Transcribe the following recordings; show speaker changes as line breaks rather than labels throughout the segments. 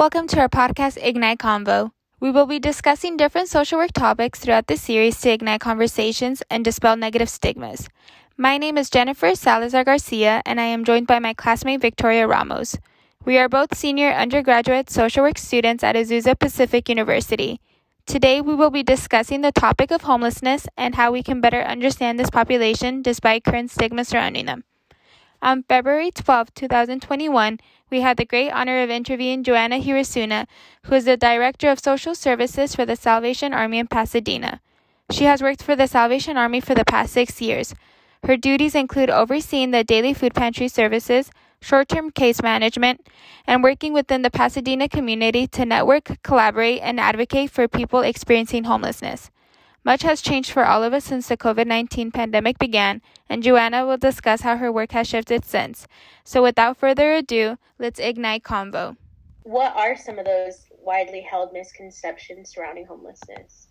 Welcome to our podcast, Ignite Convo. We will be discussing different social work topics throughout this series to ignite conversations and dispel negative stigmas. My name is Jennifer Salazar Garcia, and I am joined by my classmate Victoria Ramos. We are both senior undergraduate social work students at Azusa Pacific University. Today, we will be discussing the topic of homelessness and how we can better understand this population despite current stigma surrounding them. On February 12, 2021, we had the great honor of interviewing Joanna Hirasuna, who is the Director of Social Services for the Salvation Army in Pasadena. She has worked for the Salvation Army for the past six years. Her duties include overseeing the daily food pantry services, short term case management, and working within the Pasadena community to network, collaborate, and advocate for people experiencing homelessness. Much has changed for all of us since the COVID 19 pandemic began, and Joanna will discuss how her work has shifted since. So, without further ado, let's ignite convo.
What are some of those widely held misconceptions surrounding homelessness?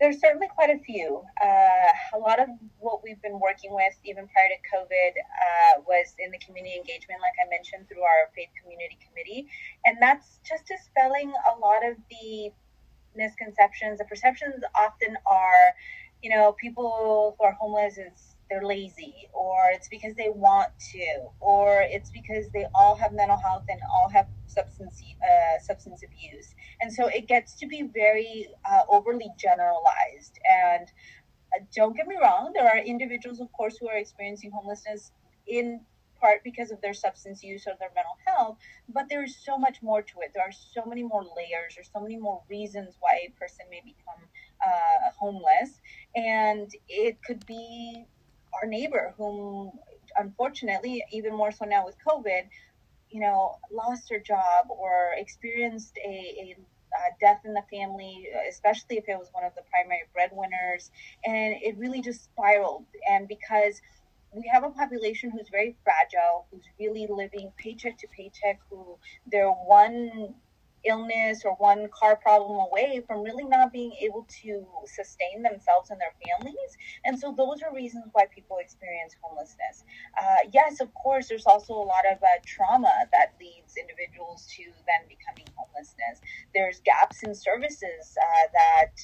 There's certainly quite a few. Uh, a lot of what we've been working with, even prior to COVID, uh, was in the community engagement, like I mentioned, through our Faith Community Committee. And that's just dispelling a lot of the misconceptions. The perceptions often are, you know, people who are homeless is they're lazy, or it's because they want to, or it's because they all have mental health and all have substance uh, substance abuse, and so it gets to be very uh, overly generalized. And uh, don't get me wrong, there are individuals, of course, who are experiencing homelessness in part because of their substance use or their mental health, but there's so much more to it. There are so many more layers, or so many more reasons why a person may become uh, homeless. And it could be our neighbor, whom unfortunately, even more so now with COVID, you know, lost her job or experienced a, a uh, death in the family, especially if it was one of the primary breadwinners. And it really just spiraled. And because we have a population who's very fragile, who's really living paycheck to paycheck, who they're one illness or one car problem away from really not being able to sustain themselves and their families. And so those are reasons why people experience homelessness. Uh, yes, of course, there's also a lot of uh, trauma that leads individuals to then becoming homelessness. There's gaps in services uh, that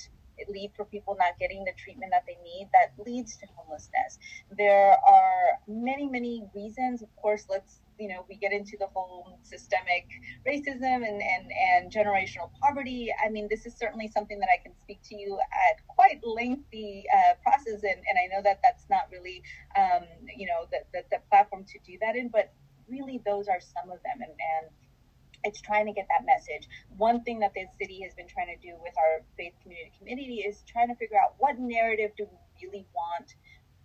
lead for people not getting the treatment that they need that leads to homelessness. There are many, many reasons. Of course, let's you know we get into the whole systemic racism and and and generational poverty. I mean, this is certainly something that I can speak to you at quite lengthy uh, process, and and I know that that's not really um, you know the, the the platform to do that in, but really those are some of them, and and it's trying to get that message. One thing that the city has been trying to do with our faith community committee is trying to figure out what narrative do we really want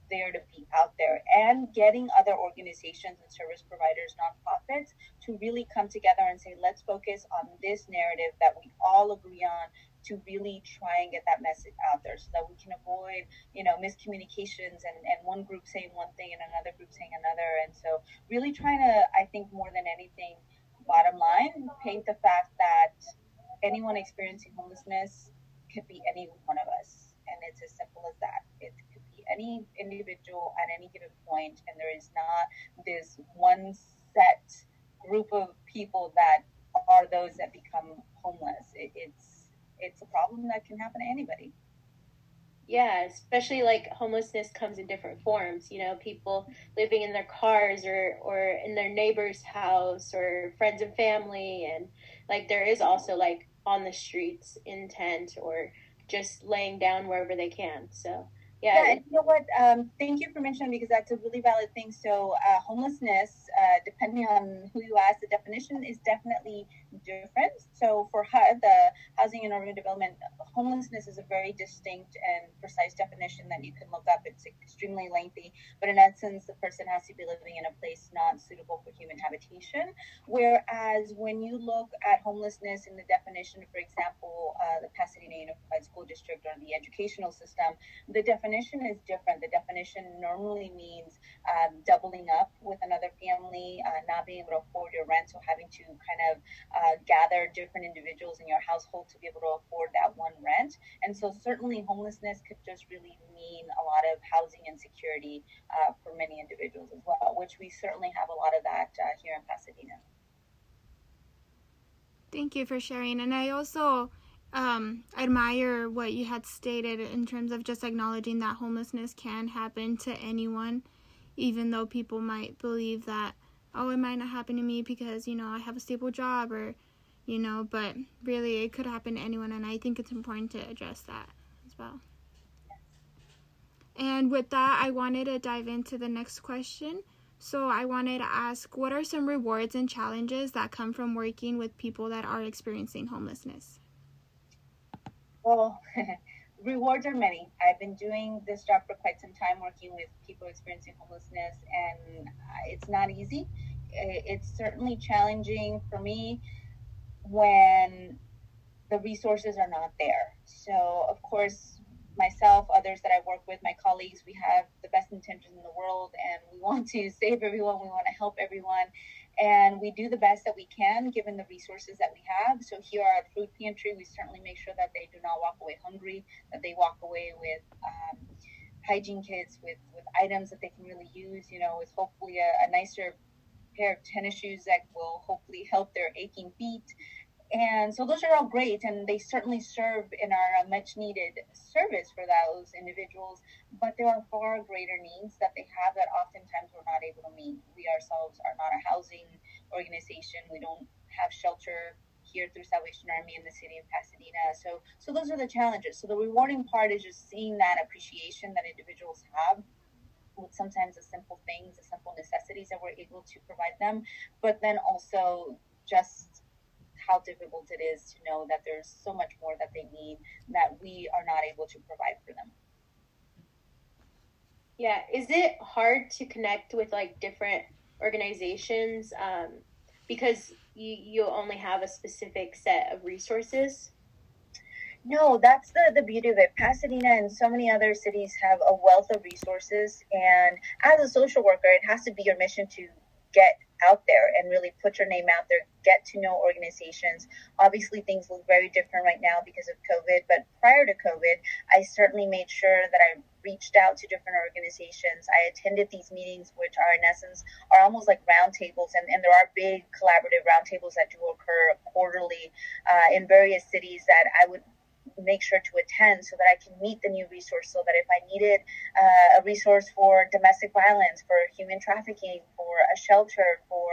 there to be out there and getting other organizations and service providers, nonprofits to really come together and say, let's focus on this narrative that we all agree on to really try and get that message out there so that we can avoid, you know, miscommunications and, and one group saying one thing and another group saying another. And so really trying to, I think more than anything, bottom line, paint the fact that anyone experiencing homelessness could be any one of us. And it's as simple as that. It could be any individual at any given point, and there is not this one set group of people that are those that become homeless. It, it's it's a problem that can happen to anybody.
Yeah, especially like homelessness comes in different forms. You know, people living in their cars or or in their neighbor's house or friends and family, and like there is also like on the streets in tent or just laying down wherever they can. So
yeah, yeah and you know what? Um, thank you for mentioning because that's a really valid thing. So, uh, homelessness, uh, depending on who you ask, the definition is definitely different. So, for the Housing and Urban Development, homelessness is a very distinct and precise definition that you can look up. It's extremely lengthy, but in essence, the person has to be living in a place not suitable for human habitation. Whereas, when you look at homelessness in the definition, for example, uh, the Pasadena Unified School District or the educational system, the definition definition is different. The definition normally means um, doubling up with another family, uh, not being able to afford your rent, so having to kind of uh, gather different individuals in your household to be able to afford that one rent. And so, certainly, homelessness could just really mean a lot of housing insecurity uh, for many individuals as well, which we certainly have a lot of that uh, here in Pasadena.
Thank you for sharing. And I also um, I admire what you had stated in terms of just acknowledging that homelessness can happen to anyone, even though people might believe that, oh, it might not happen to me because, you know, I have a stable job or, you know, but really it could happen to anyone. And I think it's important to address that as well. And with that, I wanted to dive into the next question. So, I wanted to ask what are some rewards and challenges that come from working with people that are experiencing homelessness?
Well, rewards are many. I've been doing this job for quite some time, working with people experiencing homelessness, and uh, it's not easy. It's certainly challenging for me when the resources are not there. So, of course, myself, others that I work with, my colleagues, we have the best intentions in the world and we want to save everyone, we want to help everyone and we do the best that we can given the resources that we have. So here at Food Pantry, we certainly make sure that they do not walk away hungry, that they walk away with um, hygiene kits, with, with items that they can really use, you know, with hopefully a, a nicer pair of tennis shoes that will hopefully help their aching feet. And so those are all great, and they certainly serve in our uh, much needed service for those individuals. But there are far greater needs that they have that oftentimes we're not able to meet. We ourselves are not a housing organization. We don't have shelter here through Salvation Army in the city of Pasadena. So, so those are the challenges. So the rewarding part is just seeing that appreciation that individuals have with sometimes the simple things, the simple necessities that we're able to provide them, but then also just how difficult it is to know that there's so much more that they need that we are not able to provide for them.
Yeah, is it hard to connect with like different organizations um, because you you only have a specific set of resources?
No, that's the, the beauty of it. Pasadena and so many other cities have a wealth of resources. And as a social worker, it has to be your mission to get out there and really put your name out there, get to know organizations. Obviously, things look very different right now because of COVID, but prior to COVID, I certainly made sure that I reached out to different organizations. I attended these meetings, which are in essence are almost like roundtables, and, and there are big collaborative roundtables that do occur quarterly uh, in various cities that I would make sure to attend so that I can meet the new resource. So that if I needed uh, a resource for domestic violence, for human trafficking, for a shelter, for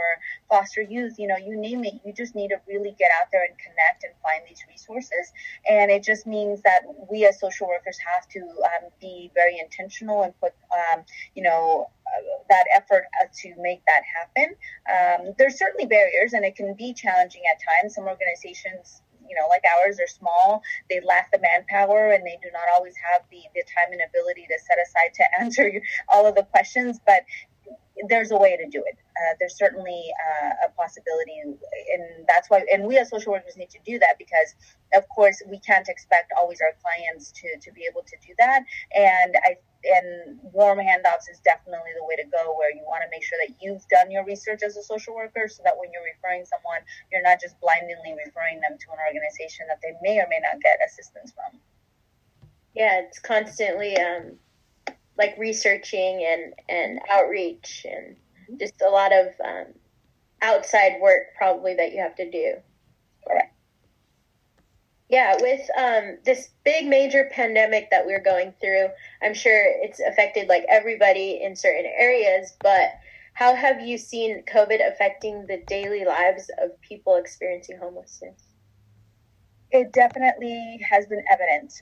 foster youth, you know, you name it, you just need to really get out there and connect and find these resources. And it just means that we as social workers have to um, be very intentional and put, um, you know, uh, that effort uh, to make that happen. Um, there's certainly barriers, and it can be challenging at times. Some organizations you know, like ours are small. They lack the manpower and they do not always have the, the time and ability to set aside to answer all of the questions. But there's a way to do it. Uh, there's certainly uh, a possibility, and that's why. And we as social workers need to do that because, of course, we can't expect always our clients to to be able to do that. And I and warm handoffs is definitely the way to go where you want to make sure that you've done your research as a social worker so that when you're referring someone you're not just blindly referring them to an organization that they may or may not get assistance from
yeah it's constantly um, like researching and and outreach and just a lot of um, outside work probably that you have to do yeah, with um, this big major pandemic that we're going through, I'm sure it's affected like everybody in certain areas, but how have you seen COVID affecting the daily lives of people experiencing homelessness?
It definitely has been evident.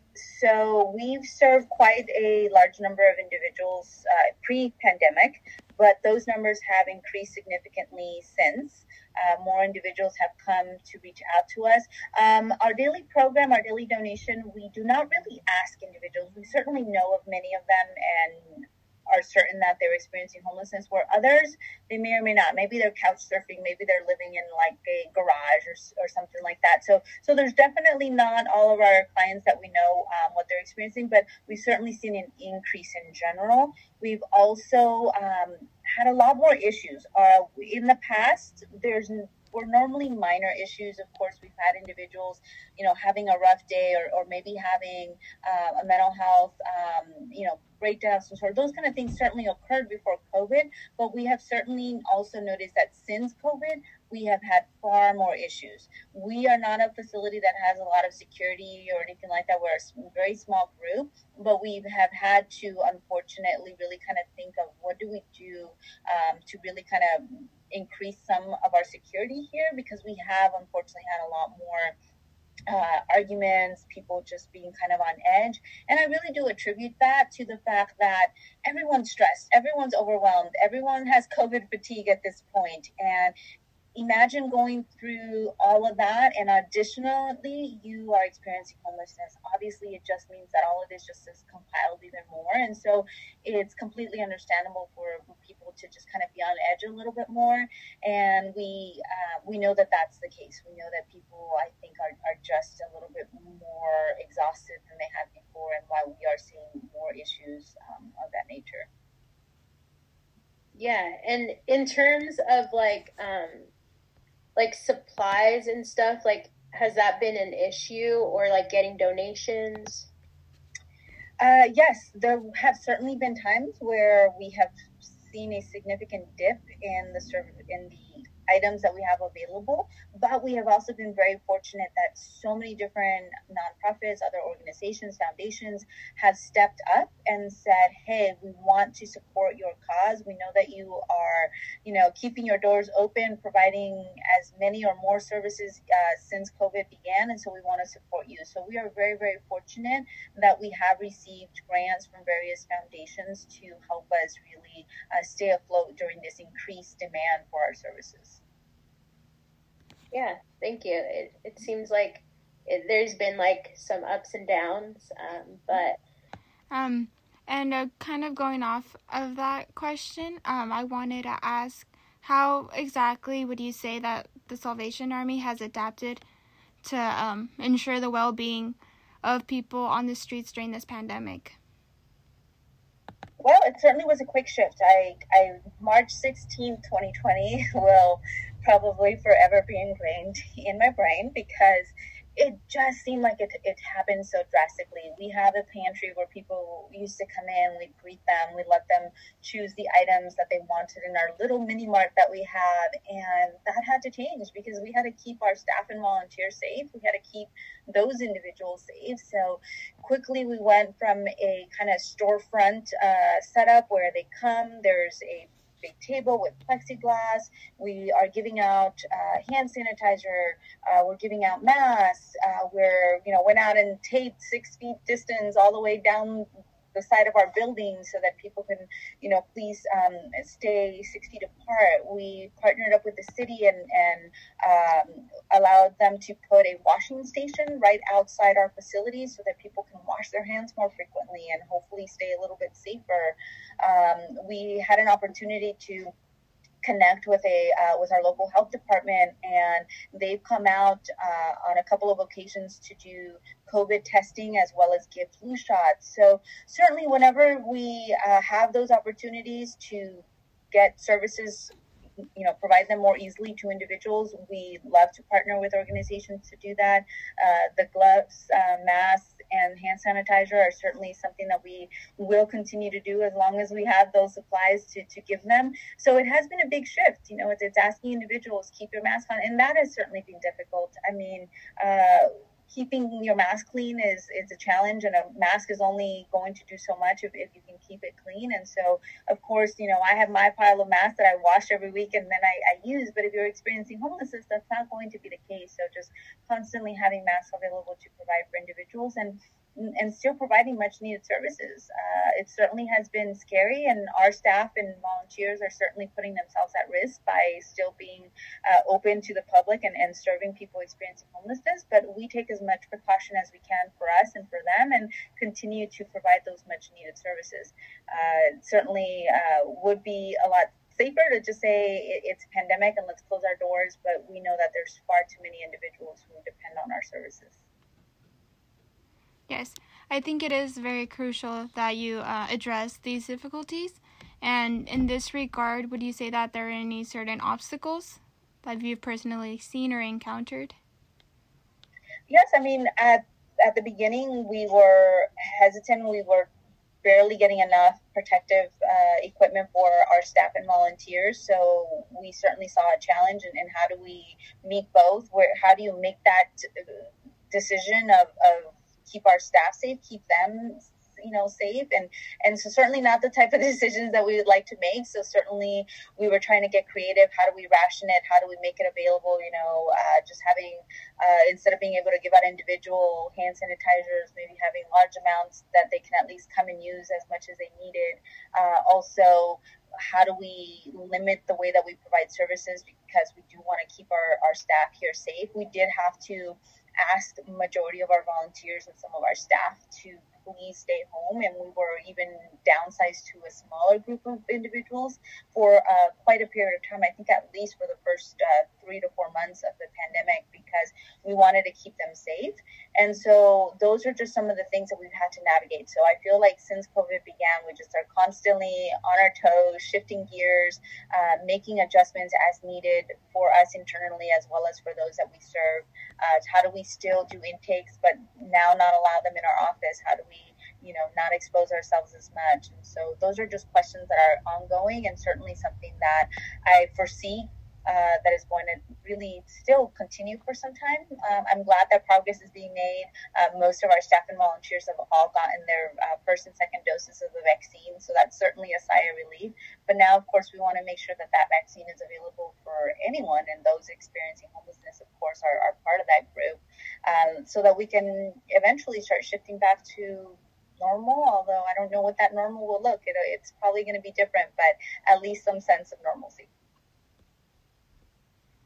So we've served quite a large number of individuals uh, pre pandemic, but those numbers have increased significantly since. Uh, more individuals have come to reach out to us. Um, our daily program, our daily donation, we do not really ask individuals. We certainly know of many of them and are certain that they're experiencing homelessness, where others, they may or may not. Maybe they're couch surfing, maybe they're living in like a garage or, or something like that. So, so there's definitely not all of our clients that we know um, what they're experiencing, but we've certainly seen an increase in general. We've also um, had a lot more issues. Uh, in the past, there's were normally minor issues. Of course, we've had individuals, you know, having a rough day or, or maybe having uh, a mental health, um, you know, breakdowns and sort those kind of things certainly occurred before COVID. But we have certainly also noticed that since COVID, we have had far more issues. We are not a facility that has a lot of security or anything like that. We're a very small group, but we have had to unfortunately really kind of think of what do we do um, to really kind of increase some of our security here because we have unfortunately had a lot more uh, arguments, people just being kind of on edge. And I really do attribute that to the fact that everyone's stressed, everyone's overwhelmed, everyone has COVID fatigue at this point, and imagine going through all of that and additionally you are experiencing homelessness. Obviously it just means that all of this just is compiled even more and so it's completely understandable for people to just kind of be on edge a little bit more and we uh, we know that that's the case. We know that people i think are, are just a little bit more exhausted than they have before and why we are seeing more issues um, of that nature.
Yeah and in terms of like um like supplies and stuff like has that been an issue or like getting donations?
Uh, yes there have certainly been times where we have seen a significant dip in the in the items that we have available. But we have also been very fortunate that so many different nonprofits, other organizations, foundations have stepped up and said, hey, we want to support your cause. We know that you are, you know, keeping your doors open, providing as many or more services uh, since COVID began. And so we want to support you. So we are very, very fortunate that we have received grants from various foundations to help us really uh, stay afloat during this increased demand for our services.
Yeah, thank you. It, it seems like it, there's been like some ups and downs, um, but.
Um, and uh, kind of going off of that question, um, I wanted to ask how exactly would you say that the Salvation Army has adapted to um, ensure the well being of people on the streets during this pandemic?
Well, it certainly was a quick shift. I, I March 16, 2020 will probably forever be ingrained in my brain because it just seemed like it, it happened so drastically. We have a pantry where people used to come in, we greet them, we let them choose the items that they wanted in our little mini mart that we had. And that had to change because we had to keep our staff and volunteers safe. We had to keep those individuals safe. So quickly we went from a kind of storefront uh, setup where they come, there's a big table with plexiglass. We are giving out uh, hand sanitizer. Uh, we're giving out masks. Uh, we're, you know, went out and taped six feet distance all the way down the side of our building so that people can, you know, please um, stay six feet apart. We partnered up with the city and, and um, allowed them to put a washing station right outside our facilities so that people can wash their hands more frequently and hopefully stay a little bit safer. Um, we had an opportunity to connect with a uh, with our local health department, and they've come out uh, on a couple of occasions to do COVID testing as well as give flu shots. So certainly, whenever we uh, have those opportunities to get services you know provide them more easily to individuals we love to partner with organizations to do that uh, the gloves uh, masks and hand sanitizer are certainly something that we will continue to do as long as we have those supplies to, to give them. So it has been a big shift you know it's, it's asking individuals keep your mask on and that has certainly been difficult. I mean uh, keeping your mask clean is is a challenge and a mask is only going to do so much if, if you can keep it clean. And so of course you know i have my pile of masks that i wash every week and then I, I use but if you're experiencing homelessness that's not going to be the case. So just constantly having masks available to provide for individuals. And and still providing much needed services. Uh, it certainly has been scary, and our staff and volunteers are certainly putting themselves at risk by still being uh, open to the public and, and serving people experiencing homelessness. But we take as much precaution as we can for us and for them and continue to provide those much needed services. Uh, certainly uh, would be a lot safer to just say it's a pandemic and let's close our doors, but we know that there's far too many individuals who depend on our services.
Yes, I think it is very crucial that you uh, address these difficulties. And in this regard, would you say that there are any certain obstacles that you've personally seen or encountered?
Yes, I mean at at the beginning we were hesitant. We were barely getting enough protective uh, equipment for our staff and volunteers. So we certainly saw a challenge in, in how do we meet both? Where how do you make that decision of, of keep our staff safe, keep them you know safe. And and so certainly not the type of decisions that we would like to make. So certainly we were trying to get creative. How do we ration it? How do we make it available? You know uh, just having uh, instead of being able to give out individual hand sanitizers maybe having large amounts that they can at least come and use as much as they needed. Uh, also how do we limit the way that we provide services? Because we do want to keep our, our staff here safe. We did have to ask the majority of our volunteers and some of our staff to please stay home. And we were even downsized to a smaller group of individuals for uh, quite a period of time. I think at least for the first uh, three to four months of the pandemic because we wanted to keep them safe. And so those are just some of the things that we've had to navigate. So I feel like since COVID began, we just are constantly on our toes, shifting gears, uh, making adjustments as needed for us internally as well as for those that we serve. Uh, how do we still do intakes, but now not allow them in our office? How do we you know not expose ourselves as much and so those are just questions that are ongoing and certainly something that i foresee uh, that is going to really still continue for some time. Um, I'm glad that progress is being made. Uh, most of our staff and volunteers have all gotten their uh, first and second doses of the vaccine, so that's certainly a sigh of relief. But now, of course, we want to make sure that that vaccine is available for anyone, and those experiencing homelessness, of course, are, are part of that group, um, so that we can eventually start shifting back to normal, although I don't know what that normal will look. It, it's probably going to be different, but at least some sense of normalcy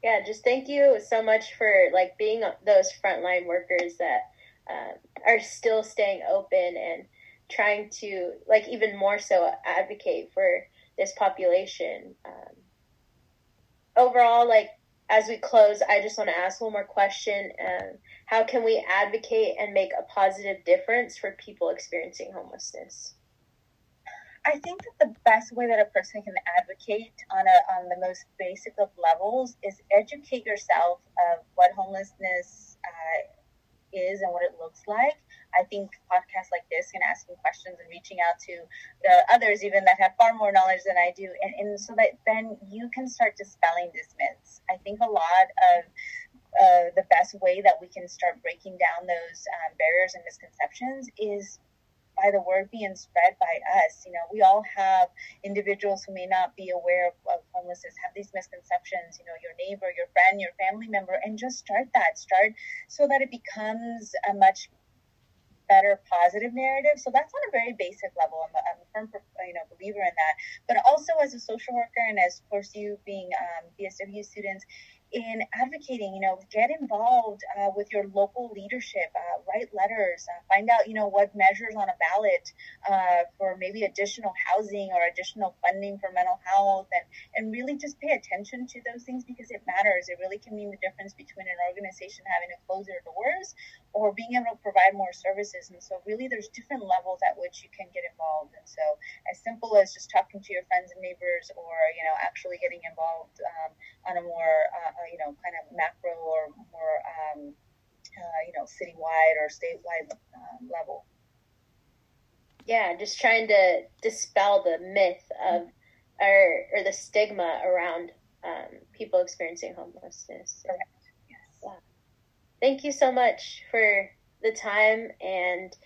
yeah just thank you so much for like being those frontline workers that uh, are still staying open and trying to like even more so advocate for this population. Um, overall like as we close i just want to ask one more question um, how can we advocate and make a positive difference for people experiencing homelessness
I think that the best way that a person can advocate on a on the most basic of levels is educate yourself of what homelessness uh, is and what it looks like. I think podcasts like this and asking questions and reaching out to uh, others even that have far more knowledge than I do, and, and so that then you can start dispelling these myths. I think a lot of uh, the best way that we can start breaking down those um, barriers and misconceptions is by the word being spread by us. You know, we all have individuals who may not be aware of, of, homelessness, have these misconceptions, you know, your neighbor, your friend, your family member, and just start that. Start so that it becomes a much better positive narrative. So that's on a very basic level. I'm a, I'm a firm, you know, believer in that. But also as a social worker and as, of course, you being um, BSW students, in advocating, you know, get involved uh, with your local leadership, uh, write letters, uh, find out, you know, what measures on a ballot uh, for maybe additional housing or additional funding for mental health, and, and really just pay attention to those things because it matters. It really can mean the difference between an organization having to close their doors or being able to provide more services. And so, really, there's different levels at which you can get involved. And so, as simple as just talking to your friends and neighbors, or you know, actually getting involved um, on a more uh, uh, you know, kind of macro or more, um, uh, you know, citywide or statewide um, level.
Yeah, just trying to dispel the myth of, or, or the stigma around um, people experiencing homelessness.
Correct. Yes. Yeah.
Thank you so much for the time and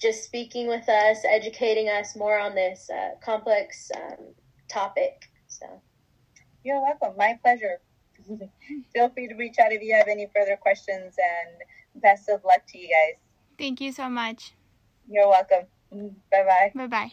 just speaking with us, educating us more on this uh, complex um, topic. So,
you're welcome. My pleasure. Feel free to reach out if you have any further questions and best of luck to you guys.
Thank you so much.
You're welcome. Bye bye.
Bye bye.